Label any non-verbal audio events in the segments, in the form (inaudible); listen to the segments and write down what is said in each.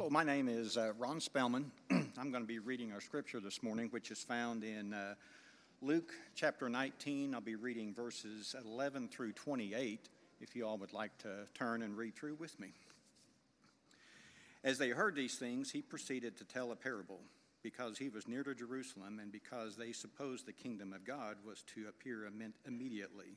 Hello, my name is uh, Ron Spellman. (clears throat) I'm going to be reading our scripture this morning, which is found in uh, Luke chapter 19. I'll be reading verses 11 through 28, if you all would like to turn and read through with me. As they heard these things, he proceeded to tell a parable, because he was near to Jerusalem and because they supposed the kingdom of God was to appear immediately.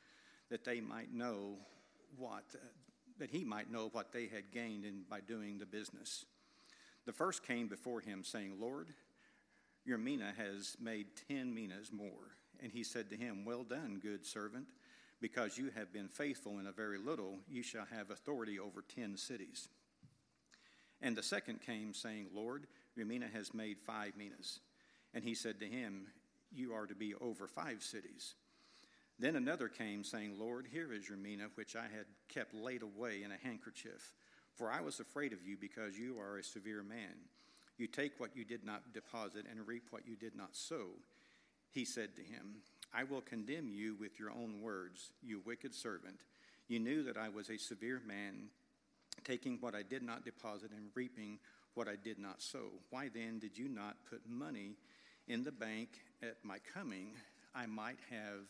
that they might know what, that he might know what they had gained in, by doing the business. The first came before him, saying, Lord, your mina has made ten minas more. And he said to him, Well done, good servant, because you have been faithful in a very little, you shall have authority over ten cities. And the second came, saying, Lord, your mina has made five minas. And he said to him, You are to be over five cities. Then another came, saying, Lord, here is your mina, which I had kept laid away in a handkerchief. For I was afraid of you, because you are a severe man. You take what you did not deposit and reap what you did not sow. He said to him, I will condemn you with your own words, you wicked servant. You knew that I was a severe man, taking what I did not deposit and reaping what I did not sow. Why then did you not put money in the bank at my coming? I might have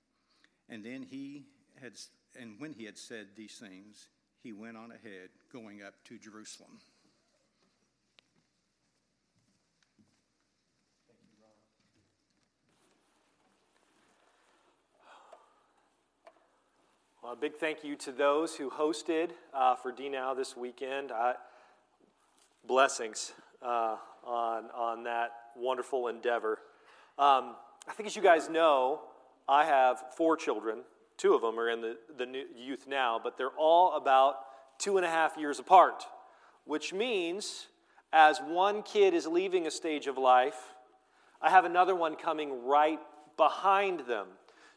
And then he had, and when he had said these things, he went on ahead, going up to Jerusalem. Well, a big thank you to those who hosted uh, for DNOW this weekend. Uh, blessings uh, on, on that wonderful endeavor. Um, I think, as you guys know, I have four children. Two of them are in the, the youth now, but they're all about two and a half years apart, which means as one kid is leaving a stage of life, I have another one coming right behind them.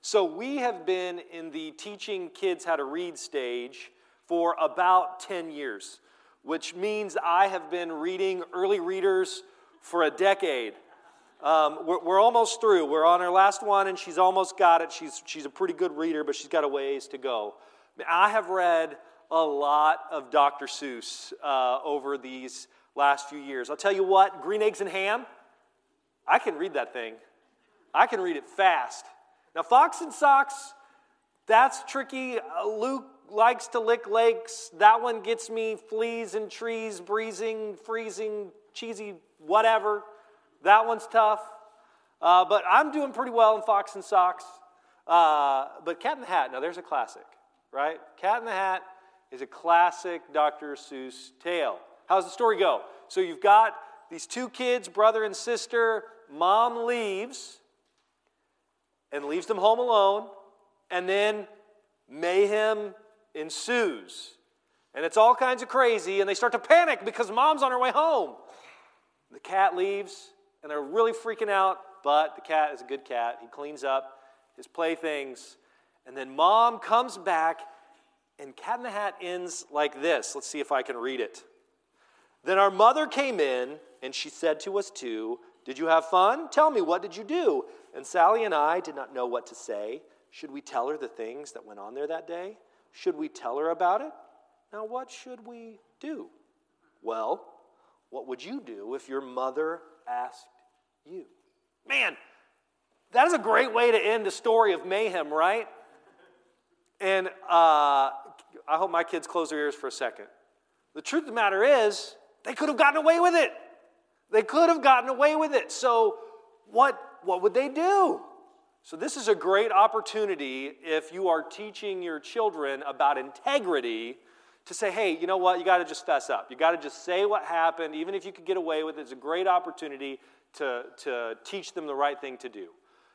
So we have been in the teaching kids how to read stage for about 10 years, which means I have been reading early readers for a decade. Um, we're, we're, almost through. We're on our last one, and she's almost got it. She's, she's a pretty good reader, but she's got a ways to go. I have read a lot of Dr. Seuss uh, over these last few years. I'll tell you what, Green Eggs and Ham, I can read that thing. I can read it fast. Now, Fox in Socks, that's tricky. Uh, Luke likes to lick lakes. That one gets me fleas and trees, breezing, freezing, cheesy, whatever. That one's tough. Uh, but I'm doing pretty well in Fox in Socks. Uh, but Cat in the Hat, now there's a classic, right? Cat in the Hat is a classic Dr. Seuss tale. How's the story go? So you've got these two kids, brother and sister. Mom leaves and leaves them home alone, and then mayhem ensues. And it's all kinds of crazy, and they start to panic because mom's on her way home. The cat leaves, and they're really freaking out, but the cat is a good cat. He cleans up his playthings, and then mom comes back, and Cat in the Hat ends like this. Let's see if I can read it. Then our mother came in, and she said to us too, Did you have fun? Tell me, what did you do? And Sally and I did not know what to say. Should we tell her the things that went on there that day? Should we tell her about it? Now, what should we do? Well, what would you do if your mother asked you. Man, that is a great way to end a story of mayhem, right? And uh, I hope my kids close their ears for a second. The truth of the matter is, They could have gotten away with it. They could have gotten away with it. So, what, what would they do? So, this is a great opportunity if you are teaching your children about integrity to say, hey, you know what? You got to just fess up. You got to just say what happened, even if you could get away with it. It's a great opportunity to, to teach them the right thing to do.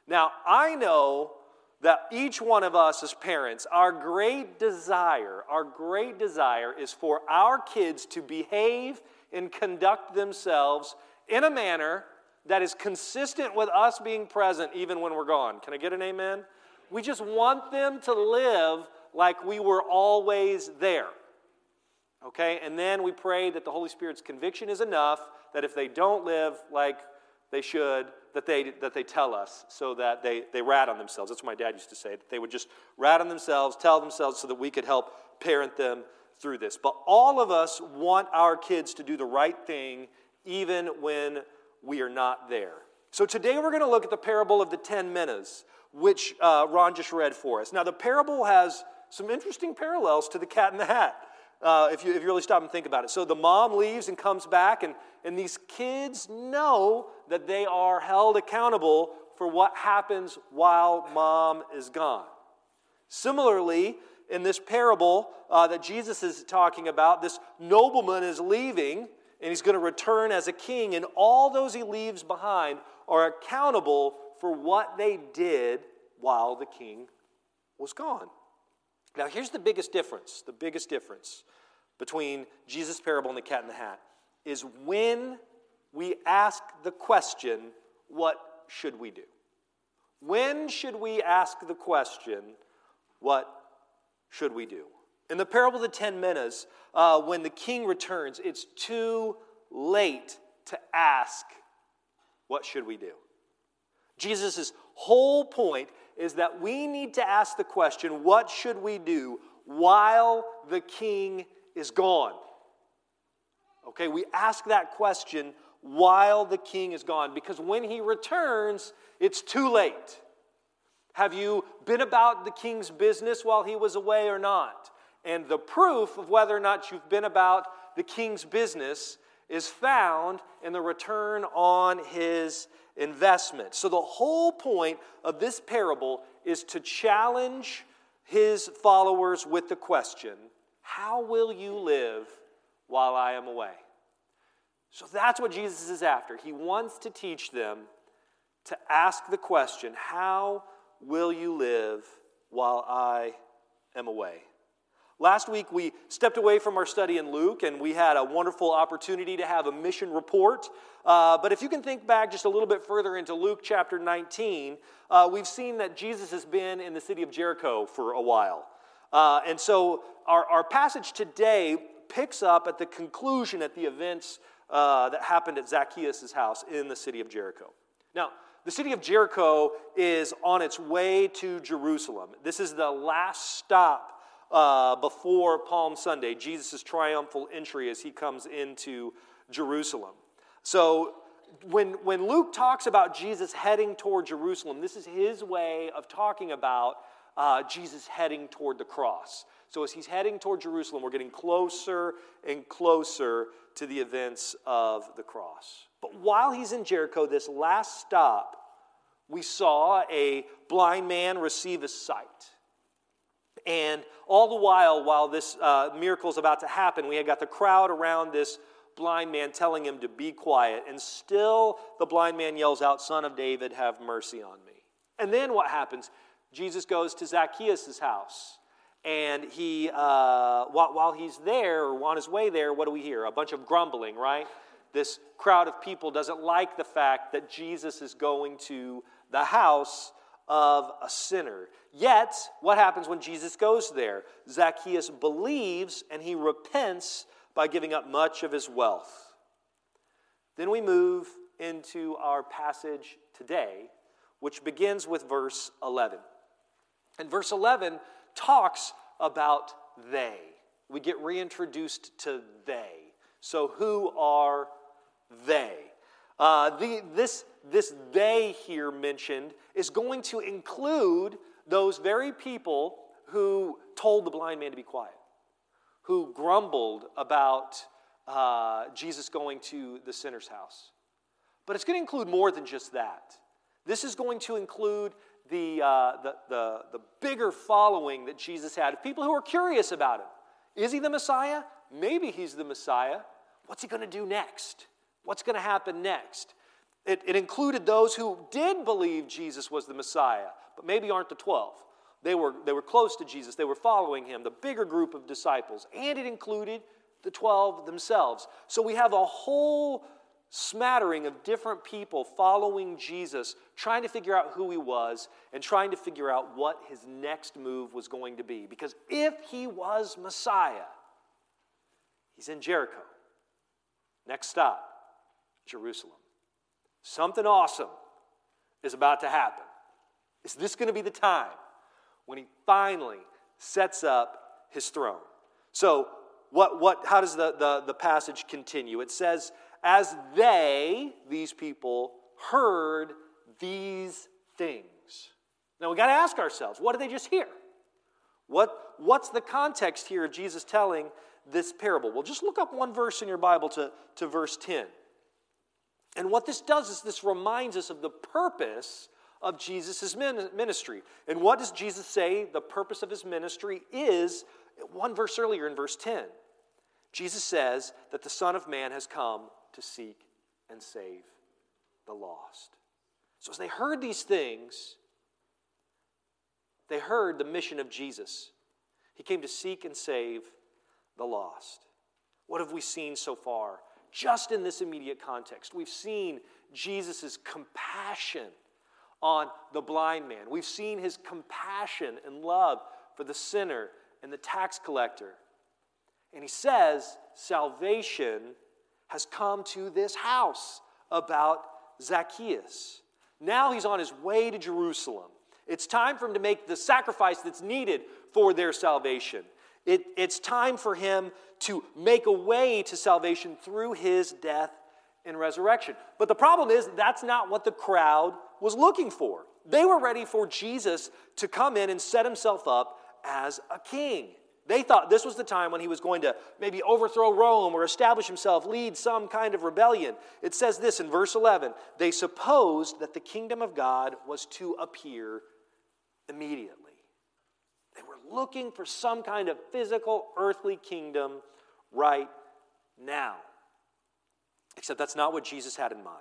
Now, I know that each one of us as parents, our great desire, our great desire is for our kids to behave and conduct themselves in a manner that is consistent with us being present even when we're gone. Can I get an amen? We just want them to live like we were always there. Okay? And then we pray that the Holy Spirit's conviction is enough that if they don't live like they should, that they, that they tell us so that they, they rat on themselves. That's what my dad used to say, that they would just rat on themselves, tell themselves so that we could help parent them through this. But all of us want our kids to do the right thing even when we are not there. So today we're going to look at the parable of the ten minas, which uh, Ron just read for us. Now, the parable has some interesting parallels to the cat in the hat uh, if, you, if you really stop and think about it. So the mom leaves and comes back, and, and these kids know that they are held accountable for what happens while mom is gone. Similarly, in this parable uh, that Jesus is talking about, this nobleman is leaving and he's going to return as a king, and all those he leaves behind are accountable for what they did while the king was gone. Now, here's the biggest difference the biggest difference between Jesus' parable and the cat in the hat is when we ask the question, What should we do? When should we ask the question, What should we do? In the parable of the ten minas, uh, when the king returns, it's too late to ask, What should we do? Jesus' whole point is that we need to ask the question, What should we do while the king is gone? Okay, we ask that question while the king is gone because when he returns, it's too late. Have you been about the king's business while he was away or not? And the proof of whether or not you've been about the king's business is found in the return on his investment. So, the whole point of this parable is to challenge his followers with the question How will you live while I am away? So, that's what Jesus is after. He wants to teach them to ask the question How will you live while I am away? Last week, we stepped away from our study in Luke and we had a wonderful opportunity to have a mission report. Uh, but if you can think back just a little bit further into Luke chapter 19, uh, we've seen that Jesus has been in the city of Jericho for a while. Uh, and so our, our passage today picks up at the conclusion at the events uh, that happened at Zacchaeus' house in the city of Jericho. Now, the city of Jericho is on its way to Jerusalem. This is the last stop uh, before Palm Sunday, Jesus' triumphal entry as he comes into Jerusalem. So, when, when Luke talks about Jesus heading toward Jerusalem, this is his way of talking about uh, Jesus heading toward the cross. So, as he's heading toward Jerusalem, we're getting closer and closer to the events of the cross. But while he's in Jericho, this last stop, we saw a blind man receive his sight. And all the while, while this uh, miracle is about to happen, we had got the crowd around this blind man telling him to be quiet. And still, the blind man yells out, Son of David, have mercy on me. And then what happens? Jesus goes to Zacchaeus' house. And he, uh, while, while he's there, or on his way there, what do we hear? A bunch of grumbling, right? This crowd of people doesn't like the fact that Jesus is going to the house of a sinner. Yet, what happens when Jesus goes there? Zacchaeus believes and he repents by giving up much of his wealth. Then we move into our passage today, which begins with verse 11. And verse 11 talks about they. We get reintroduced to they. So, who are they? Uh, the, this, this they here mentioned is going to include those very people who told the blind man to be quiet, who grumbled about uh, Jesus going to the sinner's house. But it's going to include more than just that. This is going to include the, uh, the, the, the bigger following that Jesus had, people who are curious about him. Is he the Messiah? Maybe he's the Messiah. What's he going to do next? What's going to happen next? It, it included those who did believe Jesus was the Messiah, but maybe aren't the 12. They were, they were close to Jesus, they were following him, the bigger group of disciples. And it included the 12 themselves. So we have a whole smattering of different people following Jesus, trying to figure out who he was and trying to figure out what his next move was going to be. Because if he was Messiah, he's in Jericho. Next stop, Jerusalem. Something awesome is about to happen. Is this going to be the time when he finally sets up his throne? So, what, what, how does the, the, the passage continue? It says, as they, these people, heard these things. Now we got to ask ourselves, what did they just hear? What, what's the context here of Jesus telling this parable? Well, just look up one verse in your Bible to, to verse 10. And what this does is this reminds us of the purpose of Jesus' ministry. And what does Jesus say the purpose of his ministry is? One verse earlier in verse 10. Jesus says that the Son of Man has come to seek and save the lost. So, as they heard these things, they heard the mission of Jesus. He came to seek and save the lost. What have we seen so far? Just in this immediate context, we've seen Jesus' compassion on the blind man. We've seen his compassion and love for the sinner and the tax collector. And he says salvation has come to this house about Zacchaeus. Now he's on his way to Jerusalem. It's time for him to make the sacrifice that's needed for their salvation. It, it's time for him to make a way to salvation through his death and resurrection. But the problem is, that's not what the crowd was looking for. They were ready for Jesus to come in and set himself up as a king. They thought this was the time when he was going to maybe overthrow Rome or establish himself, lead some kind of rebellion. It says this in verse 11 they supposed that the kingdom of God was to appear immediately. They were looking for some kind of physical, earthly kingdom right now. Except that's not what Jesus had in mind.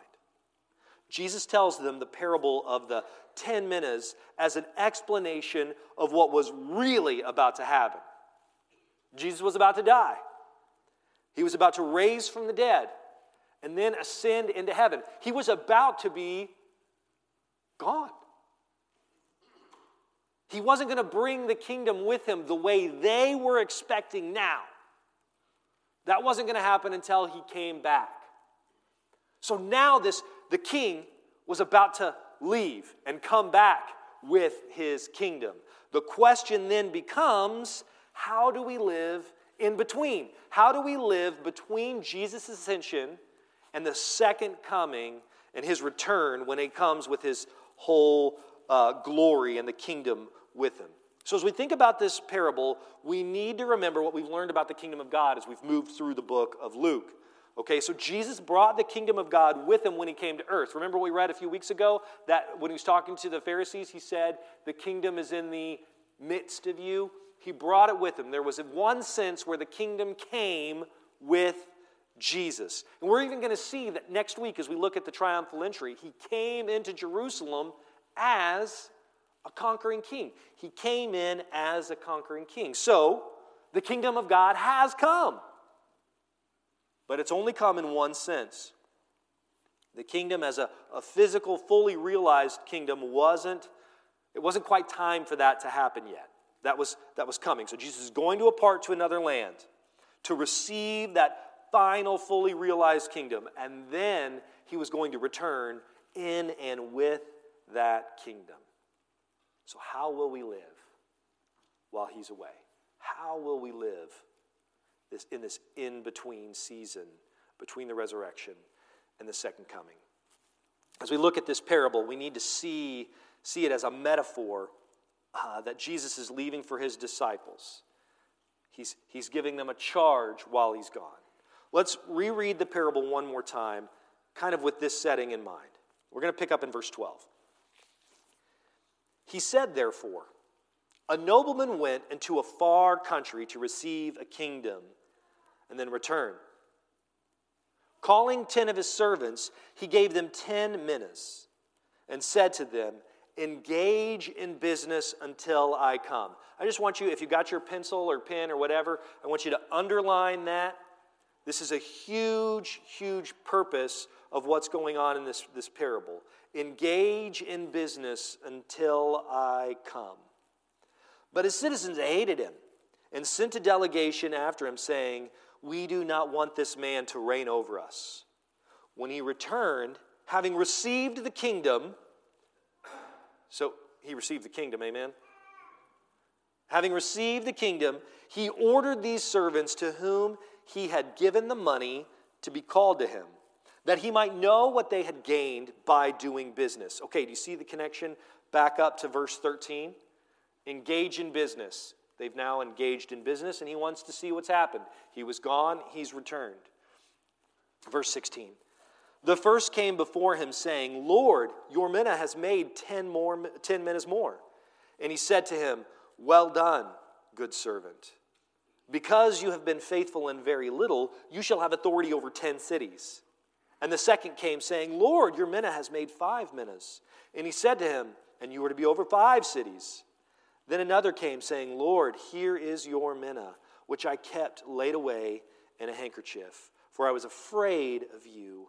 Jesus tells them the parable of the 10 minas as an explanation of what was really about to happen. Jesus was about to die. He was about to raise from the dead and then ascend into heaven. He was about to be gone. He wasn't going to bring the kingdom with him the way they were expecting now. That wasn't going to happen until he came back. So now this the king was about to leave and come back with his kingdom. The question then becomes how do we live in between? How do we live between Jesus' ascension and the second coming and his return when he comes with his whole uh, glory and the kingdom with him? So, as we think about this parable, we need to remember what we've learned about the kingdom of God as we've moved through the book of Luke. Okay, so Jesus brought the kingdom of God with him when he came to earth. Remember what we read a few weeks ago that when he was talking to the Pharisees, he said, The kingdom is in the midst of you he brought it with him. There was one sense where the kingdom came with Jesus. And we're even going to see that next week as we look at the triumphal entry, he came into Jerusalem as a conquering king. He came in as a conquering king. So, the kingdom of God has come. But it's only come in one sense. The kingdom as a, a physical, fully realized kingdom wasn't, it wasn't quite time for that to happen yet that was, that was coming. So Jesus is going to apart to another land to receive that final, fully realized kingdom. And then he was going to return in and with that kingdom. So, how will we live while he's away? How will we live this, in this in between season between the resurrection and the second coming? As we look at this parable, we need to see, see it as a metaphor uh, that Jesus is leaving for his disciples. He's, he's giving them a charge while he's gone. Let's reread the parable one more time, kind of with this setting in mind. We're going to pick up in verse 12. He said, therefore, a nobleman went into a far country to receive a kingdom and then return. Calling ten of his servants, he gave them ten minas and said to them, Engage in business until I come. I just want you, if you got your pencil or pen or whatever, I want you to underline that. This is a huge, huge purpose of what's going on in this, this parable. Engage in business until I come. But his citizens hated him and sent a delegation after him, saying, We do not want this man to reign over us. When he returned, having received the kingdom, so he received the kingdom, amen? Having received the kingdom, he ordered these servants to whom he had given the money to be called to him, that he might know what they had gained by doing business. Okay, do you see the connection? Back up to verse 13. Engage in business. They've now engaged in business, and he wants to see what's happened. He was gone, he's returned. Verse 16. The first came before him, saying, Lord, your mina has made ten, more, ten minas more. And he said to him, Well done, good servant. Because you have been faithful in very little, you shall have authority over ten cities. And the second came, saying, Lord, your mina has made five minas. And he said to him, And you are to be over five cities. Then another came, saying, Lord, here is your mina, which I kept laid away in a handkerchief, for I was afraid of you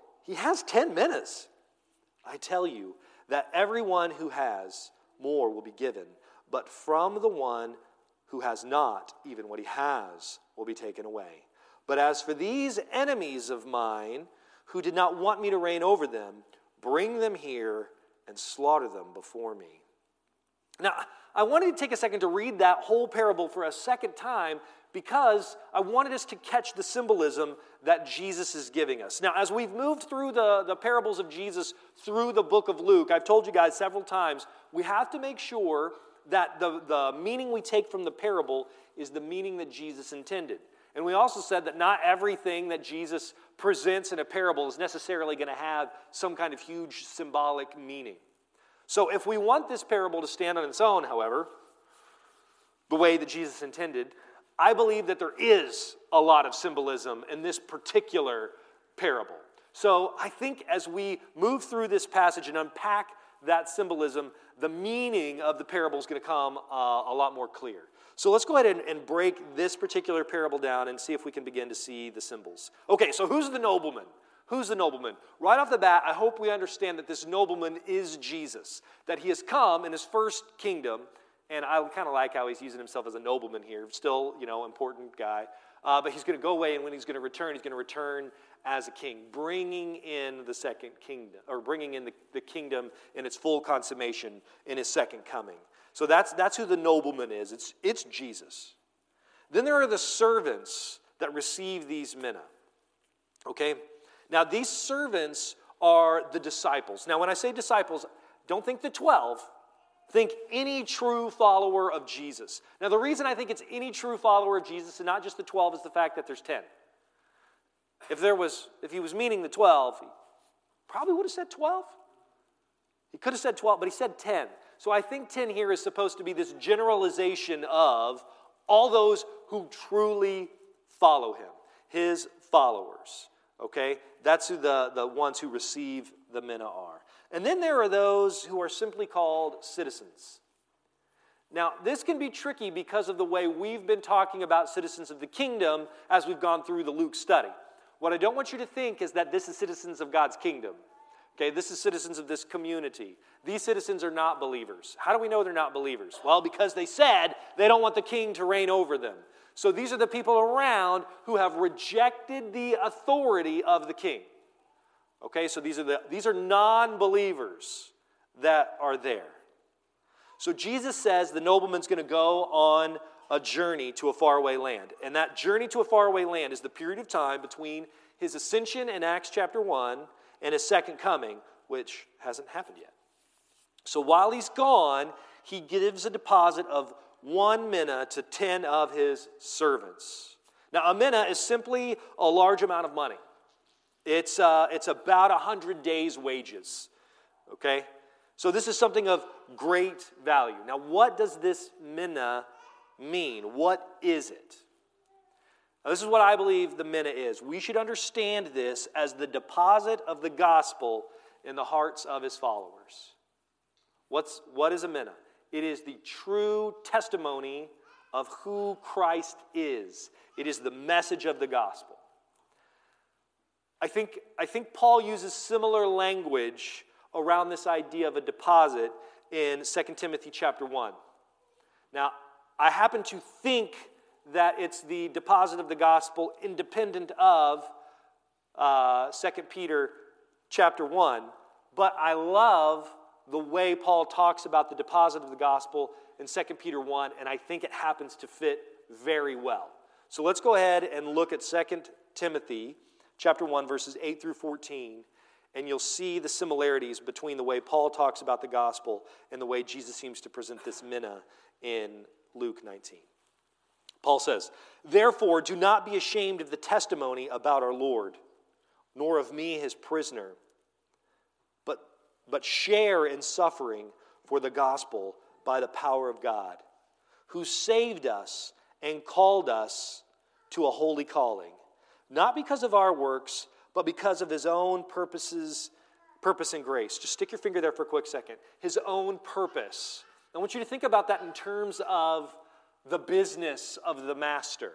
he has 10 minas. I tell you that everyone who has, more will be given, but from the one who has not, even what he has will be taken away. But as for these enemies of mine, who did not want me to reign over them, bring them here and slaughter them before me. Now, I wanted to take a second to read that whole parable for a second time because I wanted us to catch the symbolism that Jesus is giving us. Now, as we've moved through the, the parables of Jesus through the book of Luke, I've told you guys several times, we have to make sure that the, the meaning we take from the parable is the meaning that Jesus intended. And we also said that not everything that Jesus presents in a parable is necessarily going to have some kind of huge symbolic meaning. So, if we want this parable to stand on its own, however, the way that Jesus intended, I believe that there is a lot of symbolism in this particular parable. So I think as we move through this passage and unpack that symbolism, the meaning of the parable is going to come uh, a lot more clear. So let's go ahead and, and break this particular parable down and see if we can begin to see the symbols. Okay, so who's the nobleman? Who's the nobleman? Right off the bat, I hope we understand that this nobleman is Jesus, that he has come in his first kingdom and I kind of like how he's using himself as a nobleman here. Still, you know, important guy. Uh, but he's going to go away, and when he's going to return, he's going to return as a king, bringing in the second kingdom, or bringing in the, the kingdom in its full consummation in his second coming. So that's, that's who the nobleman is. It's, it's Jesus. Then there are the servants that receive these mina. Okay? Now, these servants are the disciples. Now, when I say disciples, don't think the 12, Think any true follower of Jesus. Now, the reason I think it's any true follower of Jesus and not just the 12 is the fact that there's 10. If there was, if he was meaning the 12, he probably would have said 12. He could have said 12, but he said 10. So I think 10 here is supposed to be this generalization of all those who truly follow him, his followers. Okay? That's who the, the ones who receive the mina are. And then there are those who are simply called citizens. Now, this can be tricky because of the way we've been talking about citizens of the kingdom as we've gone through the Luke study. What I don't want you to think is that this is citizens of God's kingdom. Okay, this is citizens of this community. These citizens are not believers. How do we know they're not believers? Well, because they said they don't want the king to reign over them. So these are the people around who have rejected the authority of the king. Okay, so these are the these are non-believers that are there. So Jesus says the nobleman's going to go on a journey to a faraway land. And that journey to a faraway land is the period of time between his ascension in Acts chapter 1 and his second coming, which hasn't happened yet. So while he's gone, he gives a deposit of one mina to 10 of his servants. Now, a mina is simply a large amount of money. It's, uh, it's about 100 days' wages. Okay? So, this is something of great value. Now, what does this mina mean? What is it? Now, this is what I believe the mina is. We should understand this as the deposit of the gospel in the hearts of his followers. What's, what is a mina? It is the true testimony of who Christ is, it is the message of the gospel. I think, I think Paul uses similar language around this idea of a deposit in 2 Timothy chapter 1. Now, I happen to think that it's the deposit of the gospel independent of uh, 2 Peter chapter 1, but I love the way Paul talks about the deposit of the gospel in 2 Peter 1, and I think it happens to fit very well. So let's go ahead and look at 2 Timothy chapter 1, verses 8 through 14, and you'll see the similarities between the way Paul talks about the gospel and the way Jesus seems to present this mina in Luke 19. Paul says, Therefore, do not be ashamed of the testimony about our Lord, nor of me, his prisoner but share in suffering for the gospel by the power of God, who saved us and called us to a holy calling, not because of our works, but because of his own purposes, purpose and grace. Just stick your finger there for a quick second. His own purpose. I want you to think about that in terms of the business of the master,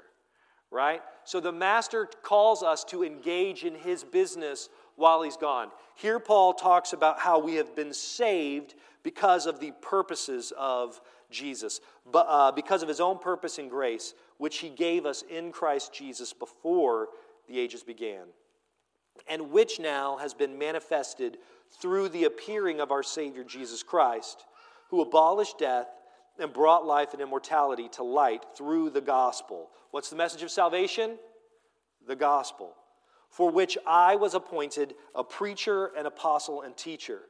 right? So the master calls us to engage in his business while he's gone. Here, Paul talks about how we have been saved because of the purposes of Jesus, but, uh, because of his own purpose and grace, which he gave us in Christ Jesus before the ages began, and which now has been manifested through the appearing of our Savior Jesus Christ, who abolished death and brought life and immortality to light through the gospel. What's the message of salvation? The gospel for which I was appointed a preacher, an apostle, and teacher,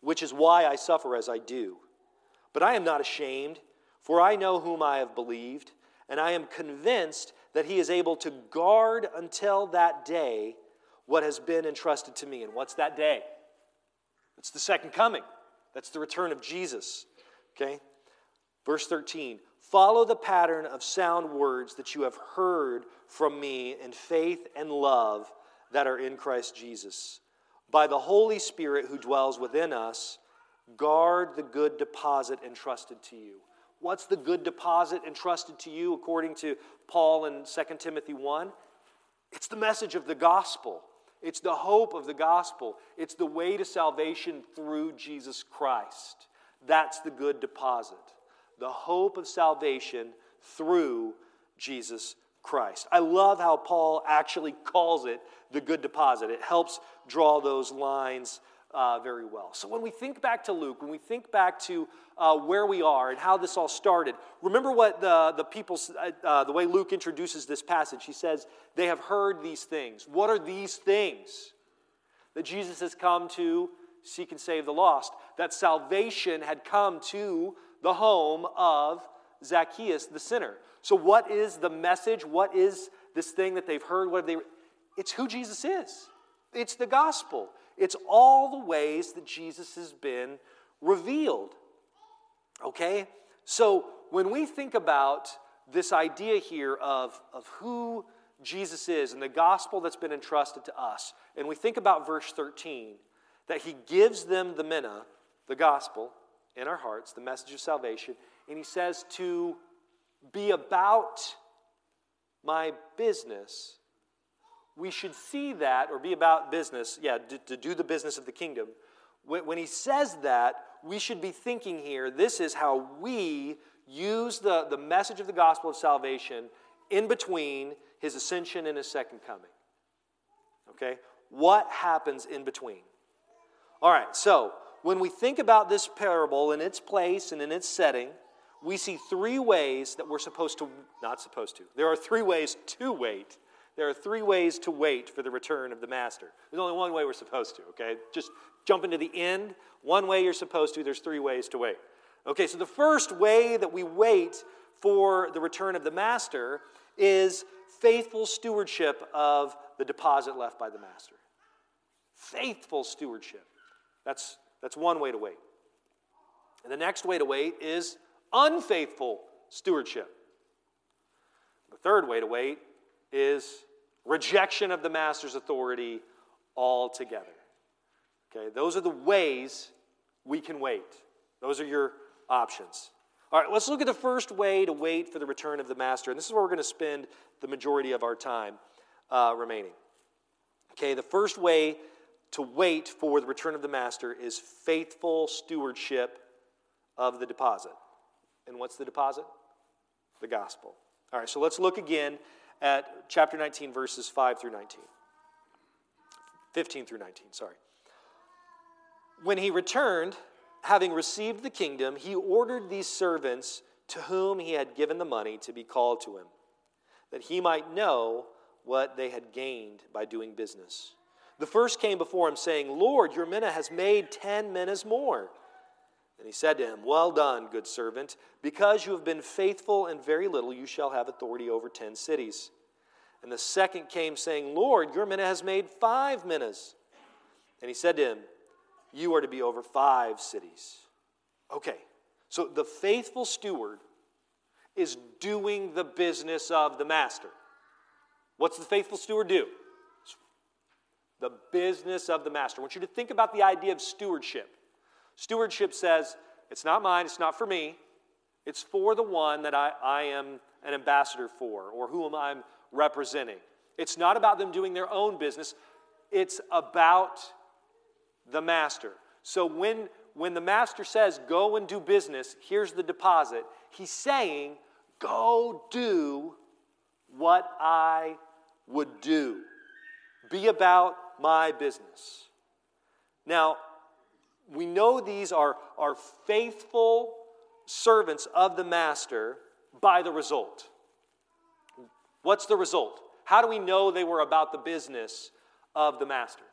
which is why I suffer as I do. But I am not ashamed, for I know whom I have believed, and I am convinced that he is able to guard until that day what has been entrusted to me. And what's that day? It's the second coming. That's the return of Jesus. Okay? Verse 13 Follow the pattern of sound words that you have heard from me in faith and love that are in Christ Jesus. By the Holy Spirit who dwells within us, guard the good deposit entrusted to you. What's the good deposit entrusted to you according to Paul in 2 Timothy 1? It's the message of the gospel. It's the hope of the gospel. It's the way to salvation through Jesus Christ. That's the good deposit the hope of salvation through Jesus Christ. I love how Paul actually calls it the good deposit. It helps draw those lines uh, very well. So when we think back to Luke, when we think back to uh, where we are and how this all started, remember what the, the people, uh, uh, the way Luke introduces this passage. He says, They have heard these things. What are these things? That Jesus has come to seek and save the lost, that salvation had come to the home of Zacchaeus the sinner. So, what is the message? What is this thing that they've heard? What they? It's who Jesus is. It's the gospel. It's all the ways that Jesus has been revealed. Okay? So, when we think about this idea here of, of who Jesus is and the gospel that's been entrusted to us, and we think about verse 13, that he gives them the mina, the gospel, in our hearts, the message of salvation, and he says to be about my business. We should see that or be about business, yeah, to, to do the business of the kingdom. When, when he says that, we should be thinking here this is how we use the, the message of the gospel of salvation in between his ascension and his second coming. Okay? What happens in between? All right, so when we think about this parable in its place and in its setting, we see three ways that we're supposed to, not supposed to, there are three ways to wait. There are three ways to wait for the return of the master. There's only one way we're supposed to, okay? Just jump into the end. One way you're supposed to, there's three ways to wait. Okay, so the first way that we wait for the return of the master is faithful stewardship of the deposit left by the master. Faithful stewardship. That's, that's one way to wait. And the next way to wait is unfaithful stewardship. The third way to wait is rejection of the master's authority altogether. Okay, those are the ways we can wait. Those are your options. All right, let's look at the first way to wait for the return of the master. And this is where we're going to spend the majority of our time uh, remaining. Okay, the first way to wait for the return of the master is faithful stewardship of the deposit. And what's the deposit? The gospel. All right, so let's look again at chapter 19, verses 5 through 19. 15 through 19, sorry. When he returned, having received the kingdom, he ordered these servants to whom he had given the money to be called to him, that he might know what they had gained by doing business. The first came before him, saying, Lord, your mina has made ten minas more. And he said to him, Well done, good servant. Because you have been faithful in very little, you shall have authority over ten cities. And the second came, saying, Lord, your mina has made five minas. And he said to him, You are to be over five cities. Okay, so the faithful steward is doing the business of the master. What's the faithful steward do? The business of the master. I want you to think about the idea of stewardship. Stewardship says, it's not mine, it's not for me, it's for the one that I, I am an ambassador for or whom I'm representing. It's not about them doing their own business, it's about the master. So when, when the master says, go and do business, here's the deposit, he's saying, go do what I would do. Be about my business. Now, we know these are, are faithful servants of the master by the result. What's the result? How do we know they were about the business of the master?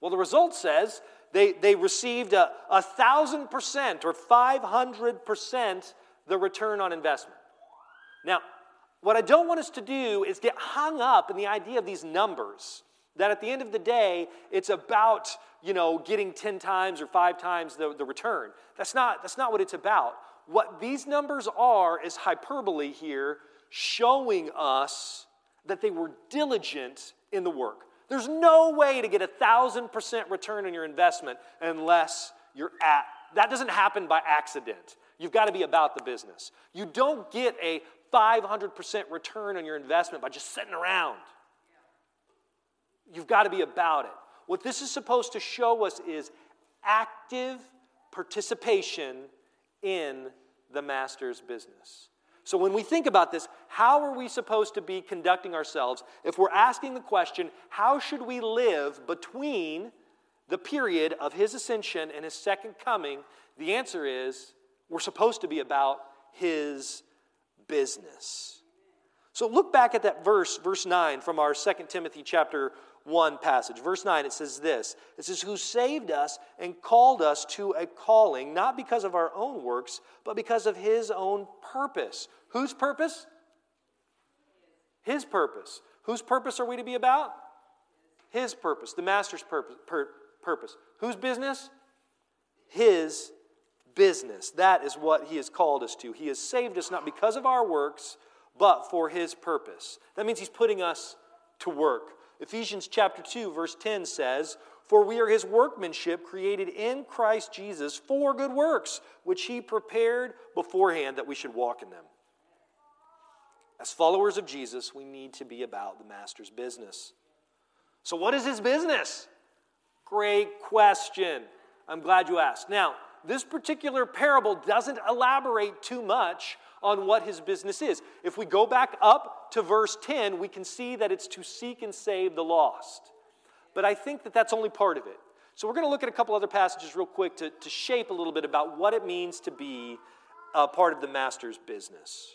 Well, the result says they, they received a, a thousand percent or 500 percent the return on investment. Now, what I don't want us to do is get hung up in the idea of these numbers. That at the end of the day, it's about, you know, getting 10 times or five times the, the return. That's not, that's not what it's about. What these numbers are is hyperbole here, showing us that they were diligent in the work. There's no way to get a thousand percent return on your investment unless you're at, that doesn't happen by accident. You've got to be about the business. You don't get a 500% return on your investment by just sitting around. You've got to be about it. What this is supposed to show us is active participation in the master's business. So, when we think about this, how are we supposed to be conducting ourselves if we're asking the question, how should we live between the period of his ascension and his second coming? The answer is we're supposed to be about his business. So look back at that verse, verse 9 from our 2 Timothy chapter 1 passage. Verse 9, it says this It says, Who saved us and called us to a calling, not because of our own works, but because of his own purpose. Whose purpose? His purpose. Whose purpose are we to be about? His purpose, the master's purpose. Per, purpose. Whose business? His business. That is what he has called us to. He has saved us not because of our works, but for his purpose. That means he's putting us to work. Ephesians chapter 2 verse 10 says, "For we are his workmanship created in Christ Jesus for good works, which he prepared beforehand that we should walk in them." As followers of Jesus, we need to be about the master's business. So, what is his business? Great question. I'm glad you asked. Now, this particular parable doesn't elaborate too much on what his business is. If we go back up to verse 10, we can see that it's to seek and save the lost. But I think that that's only part of it. So we're going to look at a couple other passages real quick to, to shape a little bit about what it means to be a part of the master's business.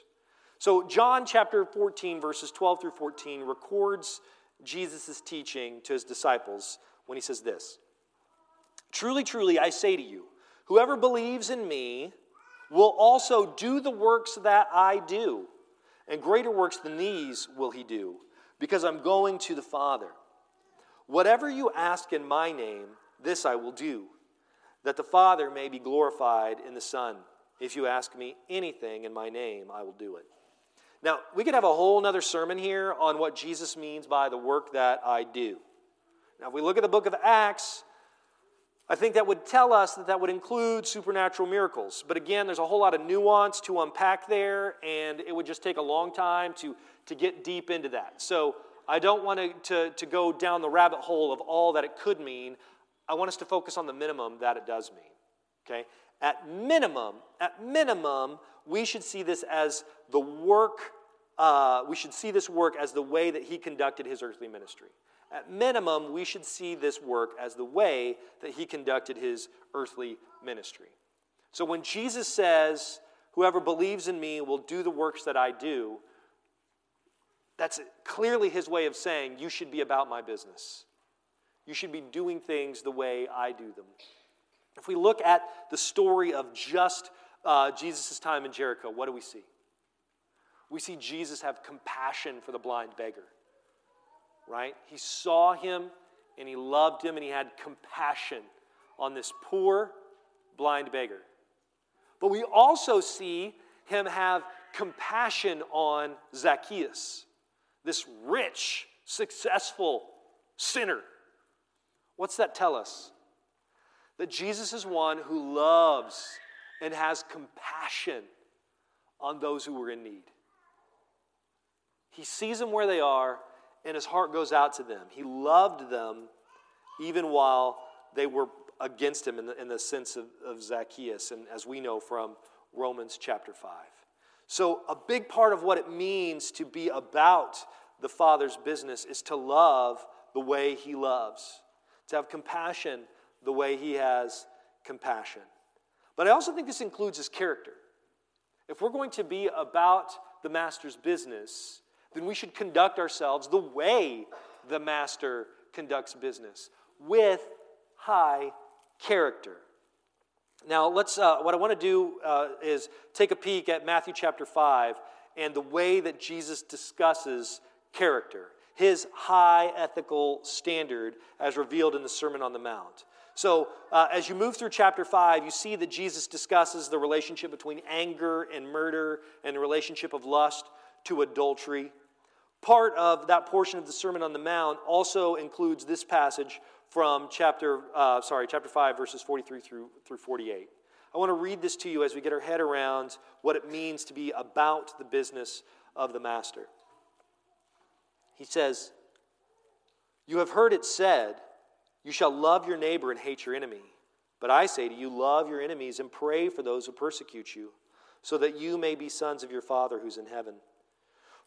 So, John chapter 14, verses 12 through 14, records Jesus' teaching to his disciples when he says this Truly, truly, I say to you, whoever believes in me will also do the works that I do, and greater works than these will he do, because I'm going to the Father. Whatever you ask in my name, this I will do, that the Father may be glorified in the Son. If you ask me anything in my name, I will do it. Now, we could have a whole other sermon here on what Jesus means by the work that I do. Now, if we look at the book of Acts, I think that would tell us that that would include supernatural miracles. But again, there's a whole lot of nuance to unpack there, and it would just take a long time to, to get deep into that. So I don't want to, to, go down the rabbit hole of all that it could mean. I want us to focus on the minimum that it does mean. Okay? At minimum, at minimum, we should see this as the work, uh, we should see this work as the way that he conducted his earthly ministry. At minimum, we should see this work as the way that he conducted his earthly ministry. So when Jesus says, Whoever believes in me will do the works that I do, that's clearly his way of saying, You should be about my business. You should be doing things the way I do them. If we look at the story of just uh, Jesus' time in Jericho, what do we see? We see Jesus have compassion for the blind beggar, right? He saw him and he loved him and he had compassion on this poor blind beggar. But we also see him have compassion on Zacchaeus, this rich, successful sinner What's that tell us? That Jesus is one who loves and has compassion on those who are in need. He sees them where they are, and his heart goes out to them. He loved them even while they were against him in the, in the sense of, of Zacchaeus, and as we know from Romans chapter 5. So, a big part of what it means to be about the Father's business is to love the way He loves to have compassion the way he has compassion. But I also think this includes his character. If we're going to be about the master's business, then we should conduct ourselves the way the master conducts business with high character. Now, let's. Uh, what I want to do uh, is take a peek at Matthew chapter five and the way that Jesus discusses character his high ethical standard as revealed in the Sermon on the Mount. So, uh, as you move through chapter 5, you see that Jesus discusses the relationship between anger and murder and the relationship of lust to adultery. Part of that portion of the Sermon on the Mount also includes this passage from chapter, uh, sorry, chapter 5, verses 43 through, through 48. I want to read this to you as we get our head around what it means to be about the business of the Master. He says, You have heard it said, You shall love your neighbor and hate your enemy. But I say to you, love your enemies and pray for those who persecute you, so that you may be sons of your Father who's in heaven.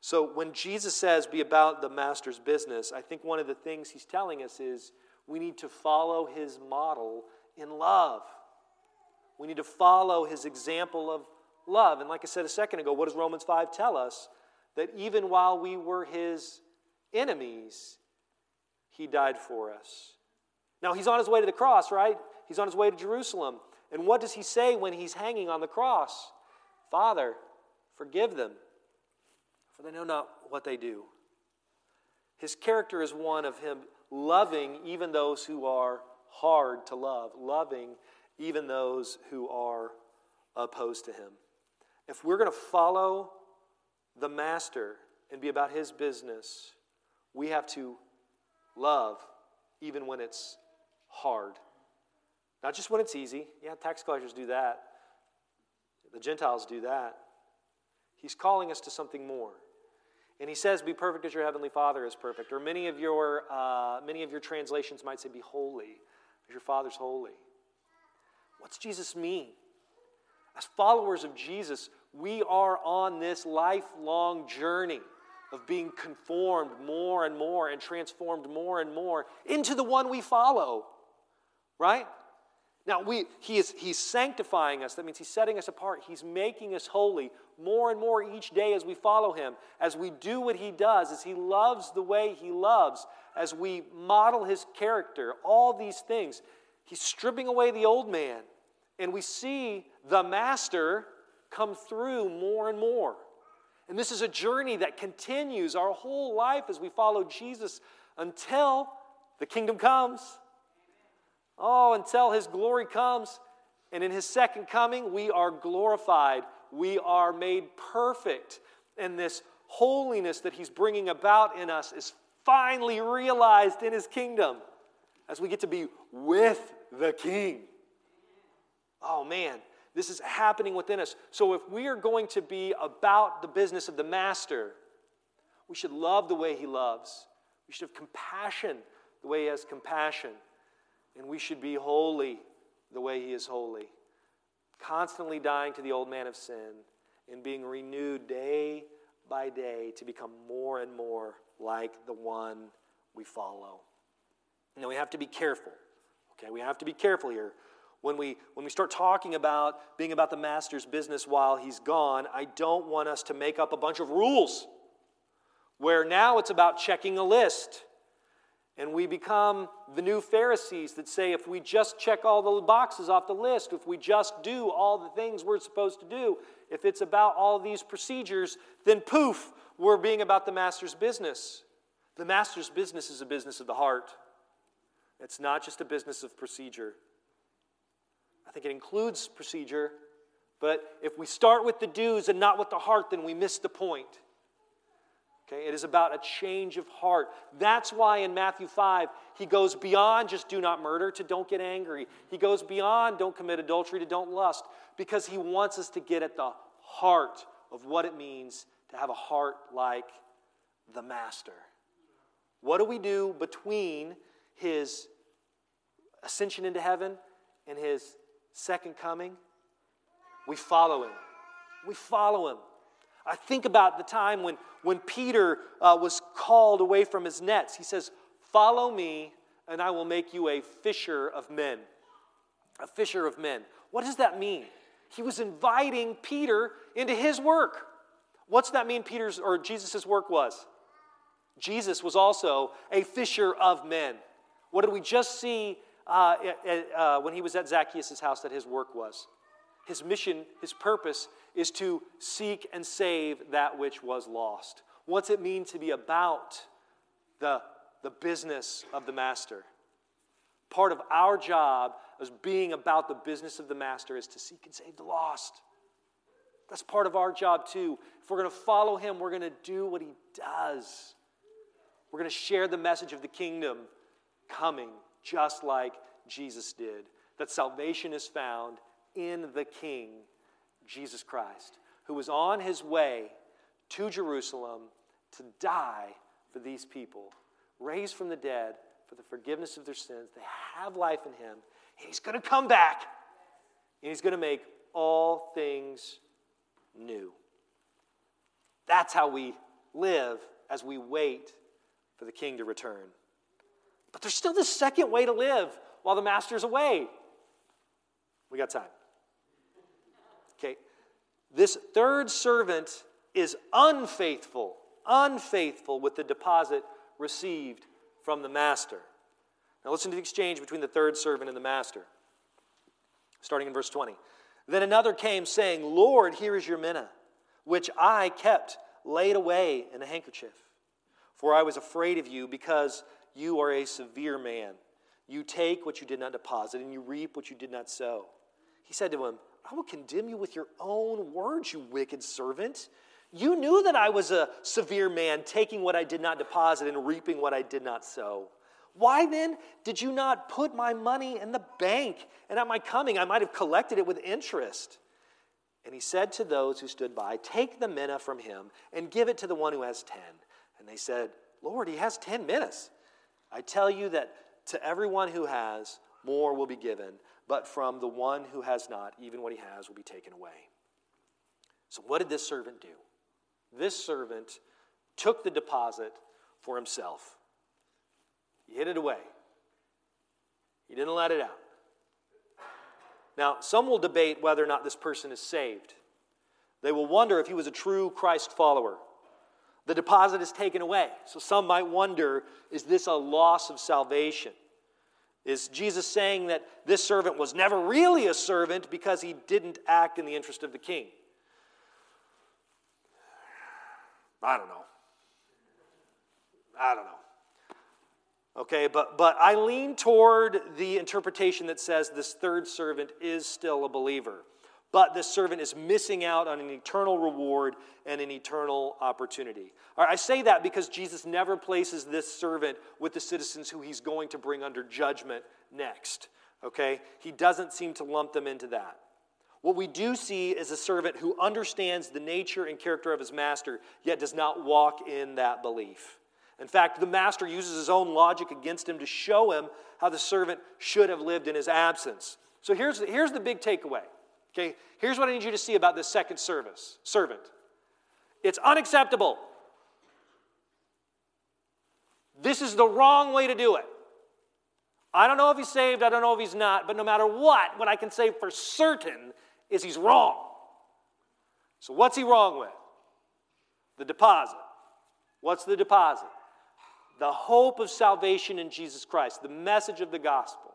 So, when Jesus says, be about the master's business, I think one of the things he's telling us is we need to follow his model in love. We need to follow his example of love. And like I said a second ago, what does Romans 5 tell us? That even while we were his enemies, he died for us. Now, he's on his way to the cross, right? He's on his way to Jerusalem. And what does he say when he's hanging on the cross? Father, forgive them, for they know not what they do. His character is one of him loving even those who are hard to love, loving even those who are opposed to him. If we're going to follow the master and be about his business, we have to love even when it's hard. Not just when it's easy. Yeah, tax collectors do that, the Gentiles do that. He's calling us to something more. And he says, Be perfect as your heavenly Father is perfect. Or many of your, uh, many of your translations might say, Be holy as your Father's holy. What's Jesus mean? As followers of Jesus, we are on this lifelong journey of being conformed more and more and transformed more and more into the one we follow. Right? Now, we, he is, he's sanctifying us. That means he's setting us apart. He's making us holy more and more each day as we follow him, as we do what he does, as he loves the way he loves, as we model his character, all these things. He's stripping away the old man, and we see the master come through more and more. And this is a journey that continues our whole life as we follow Jesus until the kingdom comes. Oh, until his glory comes. And in his second coming, we are glorified. We are made perfect. And this holiness that he's bringing about in us is finally realized in his kingdom as we get to be with the king. Oh, man, this is happening within us. So if we are going to be about the business of the master, we should love the way he loves. We should have compassion the way he has compassion. And we should be holy the way He is holy, constantly dying to the old man of sin and being renewed day by day to become more and more like the one we follow. Now we have to be careful. Okay, we have to be careful here. When we, when we start talking about being about the master's business while he's gone, I don't want us to make up a bunch of rules where now it's about checking a list and we become the new Pharisees that say if we just check all the boxes off the list, if we just do all the things we're supposed to do, if it's about all these procedures, then poof, we're being about the master's business. The master's business is a business of the heart, it's not just a business of procedure. I think it includes procedure, but if we start with the do's and not with the heart, then we miss the point. Okay, it is about a change of heart. That's why in Matthew 5, he goes beyond just do not murder to don't get angry. He goes beyond don't commit adultery to don't lust because he wants us to get at the heart of what it means to have a heart like the Master. What do we do between his ascension into heaven and his second coming? We follow him. We follow him. I think about the time when, when Peter uh, was called away from his nets. He says, Follow me, and I will make you a fisher of men. A fisher of men. What does that mean? He was inviting Peter into his work. What's that mean Peter's or Jesus' work was? Jesus was also a fisher of men. What did we just see uh, uh, when he was at Zacchaeus' house that his work was? His mission, his purpose is to seek and save that which was lost. What's it mean to be about the, the business of the master? Part of our job as being about the business of the master is to seek and save the lost. That's part of our job too. If we're going to follow him, we're going to do what he does. We're going to share the message of the kingdom coming just like Jesus did. That salvation is found in the King, Jesus Christ, who was on his way to Jerusalem to die for these people, raised from the dead for the forgiveness of their sins. They have life in him. and He's going to come back, and he's going to make all things new. That's how we live as we wait for the king to return. But there's still this second way to live while the master's away. We got time. This third servant is unfaithful, unfaithful with the deposit received from the master. Now, listen to the exchange between the third servant and the master. Starting in verse 20. Then another came, saying, Lord, here is your mina, which I kept laid away in a handkerchief. For I was afraid of you, because you are a severe man. You take what you did not deposit, and you reap what you did not sow. He said to him, I will condemn you with your own words, you wicked servant. You knew that I was a severe man, taking what I did not deposit and reaping what I did not sow. Why then did you not put my money in the bank? And at my coming, I might have collected it with interest. And he said to those who stood by, Take the mina from him and give it to the one who has ten. And they said, Lord, he has ten minas. I tell you that to everyone who has, more will be given, but from the one who has not, even what he has will be taken away. So, what did this servant do? This servant took the deposit for himself. He hid it away, he didn't let it out. Now, some will debate whether or not this person is saved. They will wonder if he was a true Christ follower. The deposit is taken away. So some might wonder is this a loss of salvation? Is Jesus saying that this servant was never really a servant because he didn't act in the interest of the king? I don't know. I don't know. Okay, but, but I lean toward the interpretation that says this third servant is still a believer. But this servant is missing out on an eternal reward and an eternal opportunity. I say that because Jesus never places this servant with the citizens who he's going to bring under judgment next. Okay? He doesn't seem to lump them into that. What we do see is a servant who understands the nature and character of his master, yet does not walk in that belief. In fact, the master uses his own logic against him to show him how the servant should have lived in his absence. So here's here's the big takeaway. Okay, here's what I need you to see about this second service servant. It's unacceptable. This is the wrong way to do it. I don't know if he's saved, I don't know if he's not, but no matter what, what I can say for certain is he's wrong. So, what's he wrong with? The deposit. What's the deposit? the hope of salvation in Jesus Christ, the message of the gospel.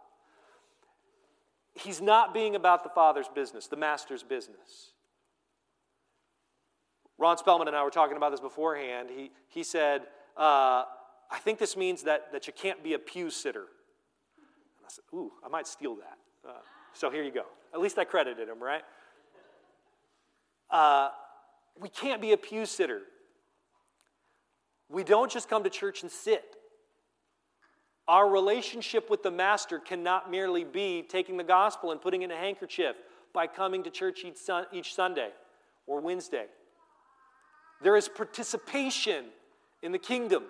He's not being about the Father's business, the Master's business. Ron Spellman and I were talking about this beforehand. He, he said, uh, I think this means that, that you can't be a pew sitter. And I said, Ooh, I might steal that. Uh, so here you go. At least I credited him, right? Uh, we can't be a pew sitter. We don't just come to church and sit. Our relationship with the Master cannot merely be taking the gospel and putting in a handkerchief by coming to church each, sun, each Sunday or Wednesday. There is participation in the kingdom.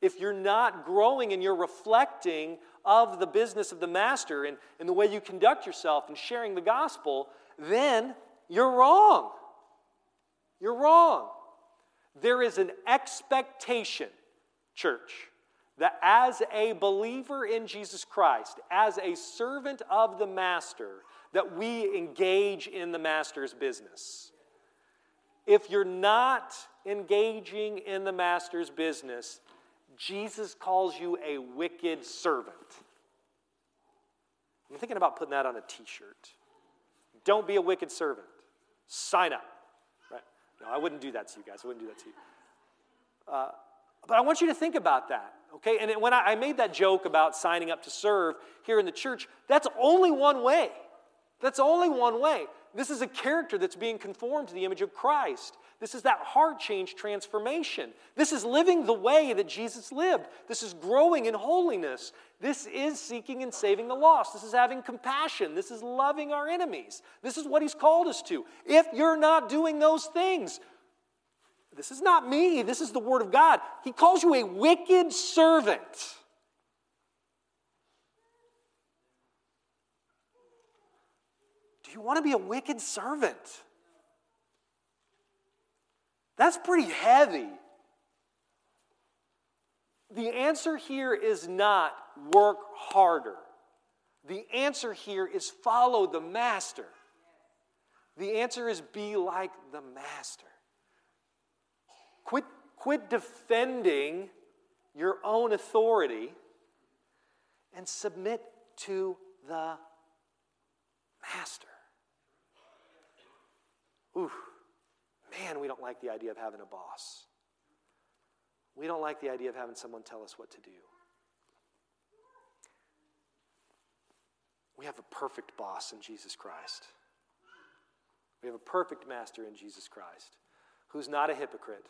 If you're not growing and you're reflecting of the business of the Master and, and the way you conduct yourself and sharing the gospel, then you're wrong. You're wrong. There is an expectation, church, that as a believer in Jesus Christ, as a servant of the Master, that we engage in the Master's business. If you're not engaging in the Master's business, Jesus calls you a wicked servant. I'm thinking about putting that on a t shirt. Don't be a wicked servant. Sign up. Right? No, I wouldn't do that to you guys. I wouldn't do that to you. Uh, but I want you to think about that, okay? And when I, I made that joke about signing up to serve here in the church, that's only one way. That's only one way. This is a character that's being conformed to the image of Christ. This is that heart change transformation. This is living the way that Jesus lived. This is growing in holiness. This is seeking and saving the lost. This is having compassion. This is loving our enemies. This is what He's called us to. If you're not doing those things, this is not me, this is the Word of God. He calls you a wicked servant. Do you want to be a wicked servant? That's pretty heavy. The answer here is not work harder. The answer here is follow the master. The answer is be like the master. Quit, quit defending your own authority and submit to the master. Ooh man, we don't like the idea of having a boss. We don't like the idea of having someone tell us what to do. We have a perfect boss in Jesus Christ. We have a perfect master in Jesus Christ who's not a hypocrite,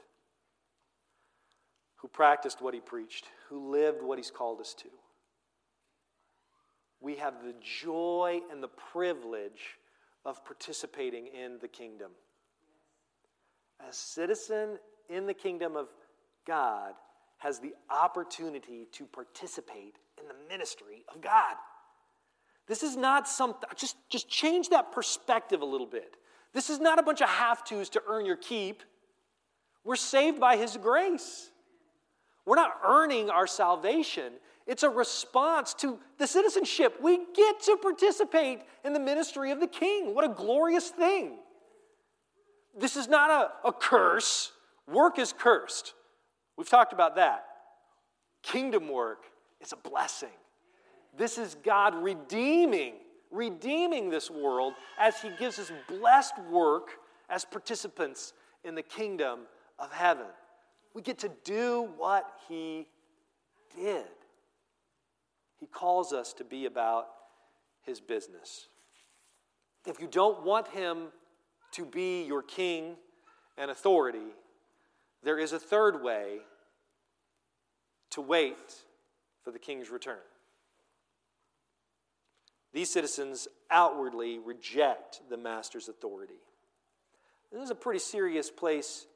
who practiced what he preached, who lived what he's called us to. We have the joy and the privilege of participating in the kingdom. A citizen in the kingdom of God has the opportunity to participate in the ministry of God. This is not something, just, just change that perspective a little bit. This is not a bunch of have tos to earn your keep. We're saved by His grace. We're not earning our salvation. It's a response to the citizenship. We get to participate in the ministry of the king. What a glorious thing. This is not a, a curse. Work is cursed. We've talked about that. Kingdom work is a blessing. This is God redeeming, redeeming this world as He gives us blessed work as participants in the kingdom of heaven. We get to do what He did. He calls us to be about His business. If you don't want Him to be your king and authority, there is a third way to wait for the king's return. These citizens outwardly reject the master's authority. This is a pretty serious place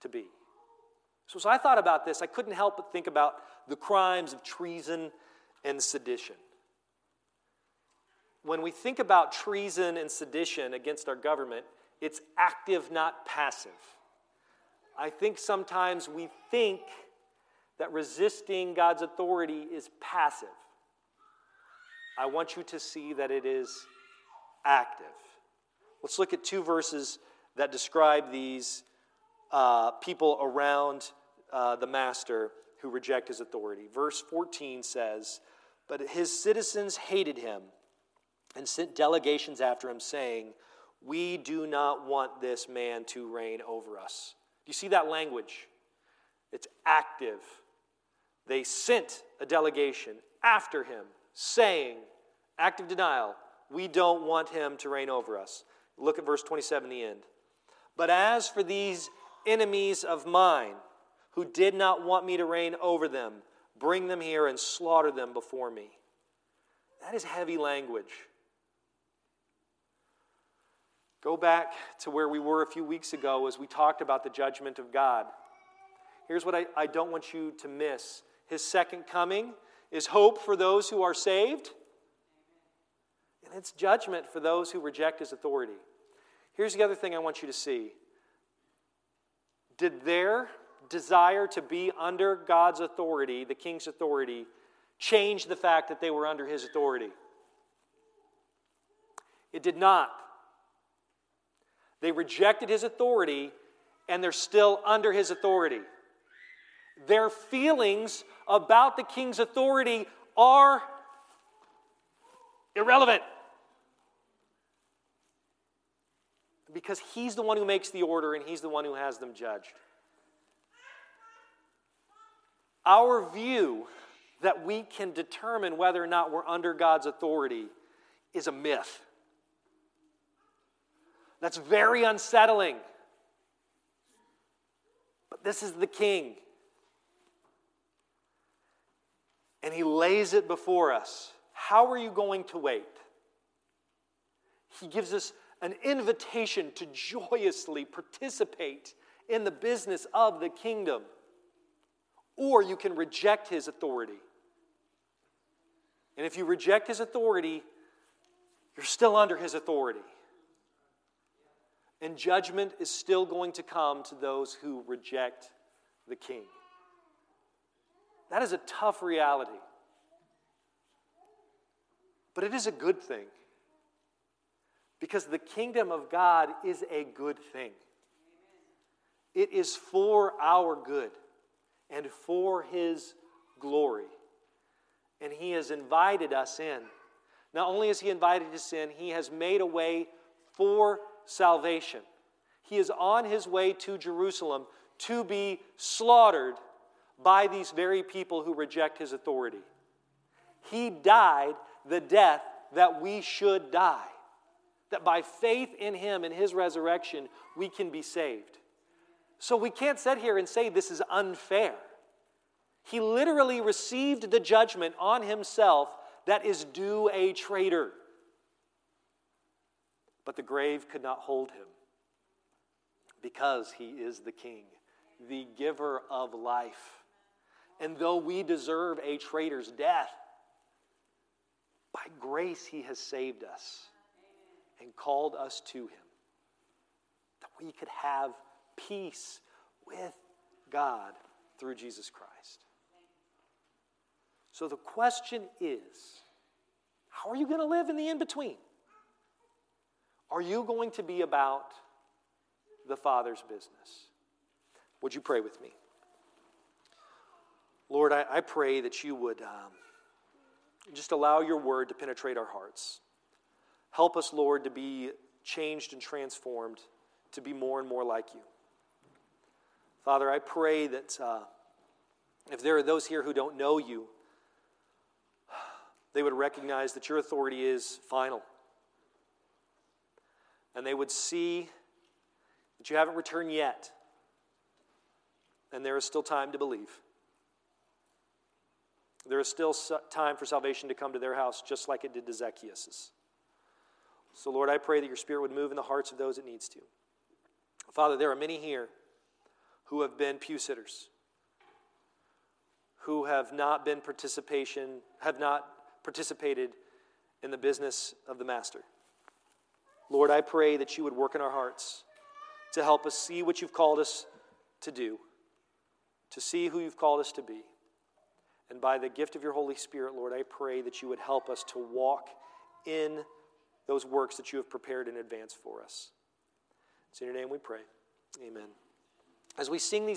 to be. So, as I thought about this, I couldn't help but think about the crimes of treason and sedition. When we think about treason and sedition against our government, it's active, not passive. I think sometimes we think that resisting God's authority is passive. I want you to see that it is active. Let's look at two verses that describe these uh, people around uh, the master who reject his authority. Verse 14 says, But his citizens hated him and sent delegations after him, saying, We do not want this man to reign over us. Do you see that language? It's active. They sent a delegation after him, saying, active denial, we don't want him to reign over us. Look at verse 27, the end. But as for these enemies of mine, who did not want me to reign over them, bring them here and slaughter them before me. That is heavy language. Go back to where we were a few weeks ago as we talked about the judgment of God. Here's what I, I don't want you to miss His second coming is hope for those who are saved, and it's judgment for those who reject His authority. Here's the other thing I want you to see Did their desire to be under God's authority, the king's authority, change the fact that they were under His authority? It did not. They rejected his authority and they're still under his authority. Their feelings about the king's authority are irrelevant. Because he's the one who makes the order and he's the one who has them judged. Our view that we can determine whether or not we're under God's authority is a myth. That's very unsettling. But this is the king. And he lays it before us. How are you going to wait? He gives us an invitation to joyously participate in the business of the kingdom. Or you can reject his authority. And if you reject his authority, you're still under his authority and judgment is still going to come to those who reject the king. That is a tough reality. But it is a good thing. Because the kingdom of God is a good thing. It is for our good and for His glory. And He has invited us in. Not only has He invited us in, He has made a way for salvation. He is on his way to Jerusalem to be slaughtered by these very people who reject his authority. He died the death that we should die. That by faith in him and his resurrection, we can be saved. So we can't sit here and say this is unfair. He literally received the judgment on himself that is due a traitor. But the grave could not hold him because he is the king, the giver of life. And though we deserve a traitor's death, by grace he has saved us and called us to him that we could have peace with God through Jesus Christ. So the question is how are you going to live in the in between? Are you going to be about the Father's business? Would you pray with me? Lord, I, I pray that you would um, just allow your word to penetrate our hearts. Help us, Lord, to be changed and transformed to be more and more like you. Father, I pray that uh, if there are those here who don't know you, they would recognize that your authority is final. And they would see that you haven't returned yet, and there is still time to believe. There is still time for salvation to come to their house, just like it did to Zacchaeus'. So, Lord, I pray that your Spirit would move in the hearts of those it needs to. Father, there are many here who have been pew sitters, who have not been participation, have not participated in the business of the Master. Lord, I pray that you would work in our hearts to help us see what you've called us to do, to see who you've called us to be. And by the gift of your Holy Spirit, Lord, I pray that you would help us to walk in those works that you have prepared in advance for us. It's in your name we pray. Amen. As we sing these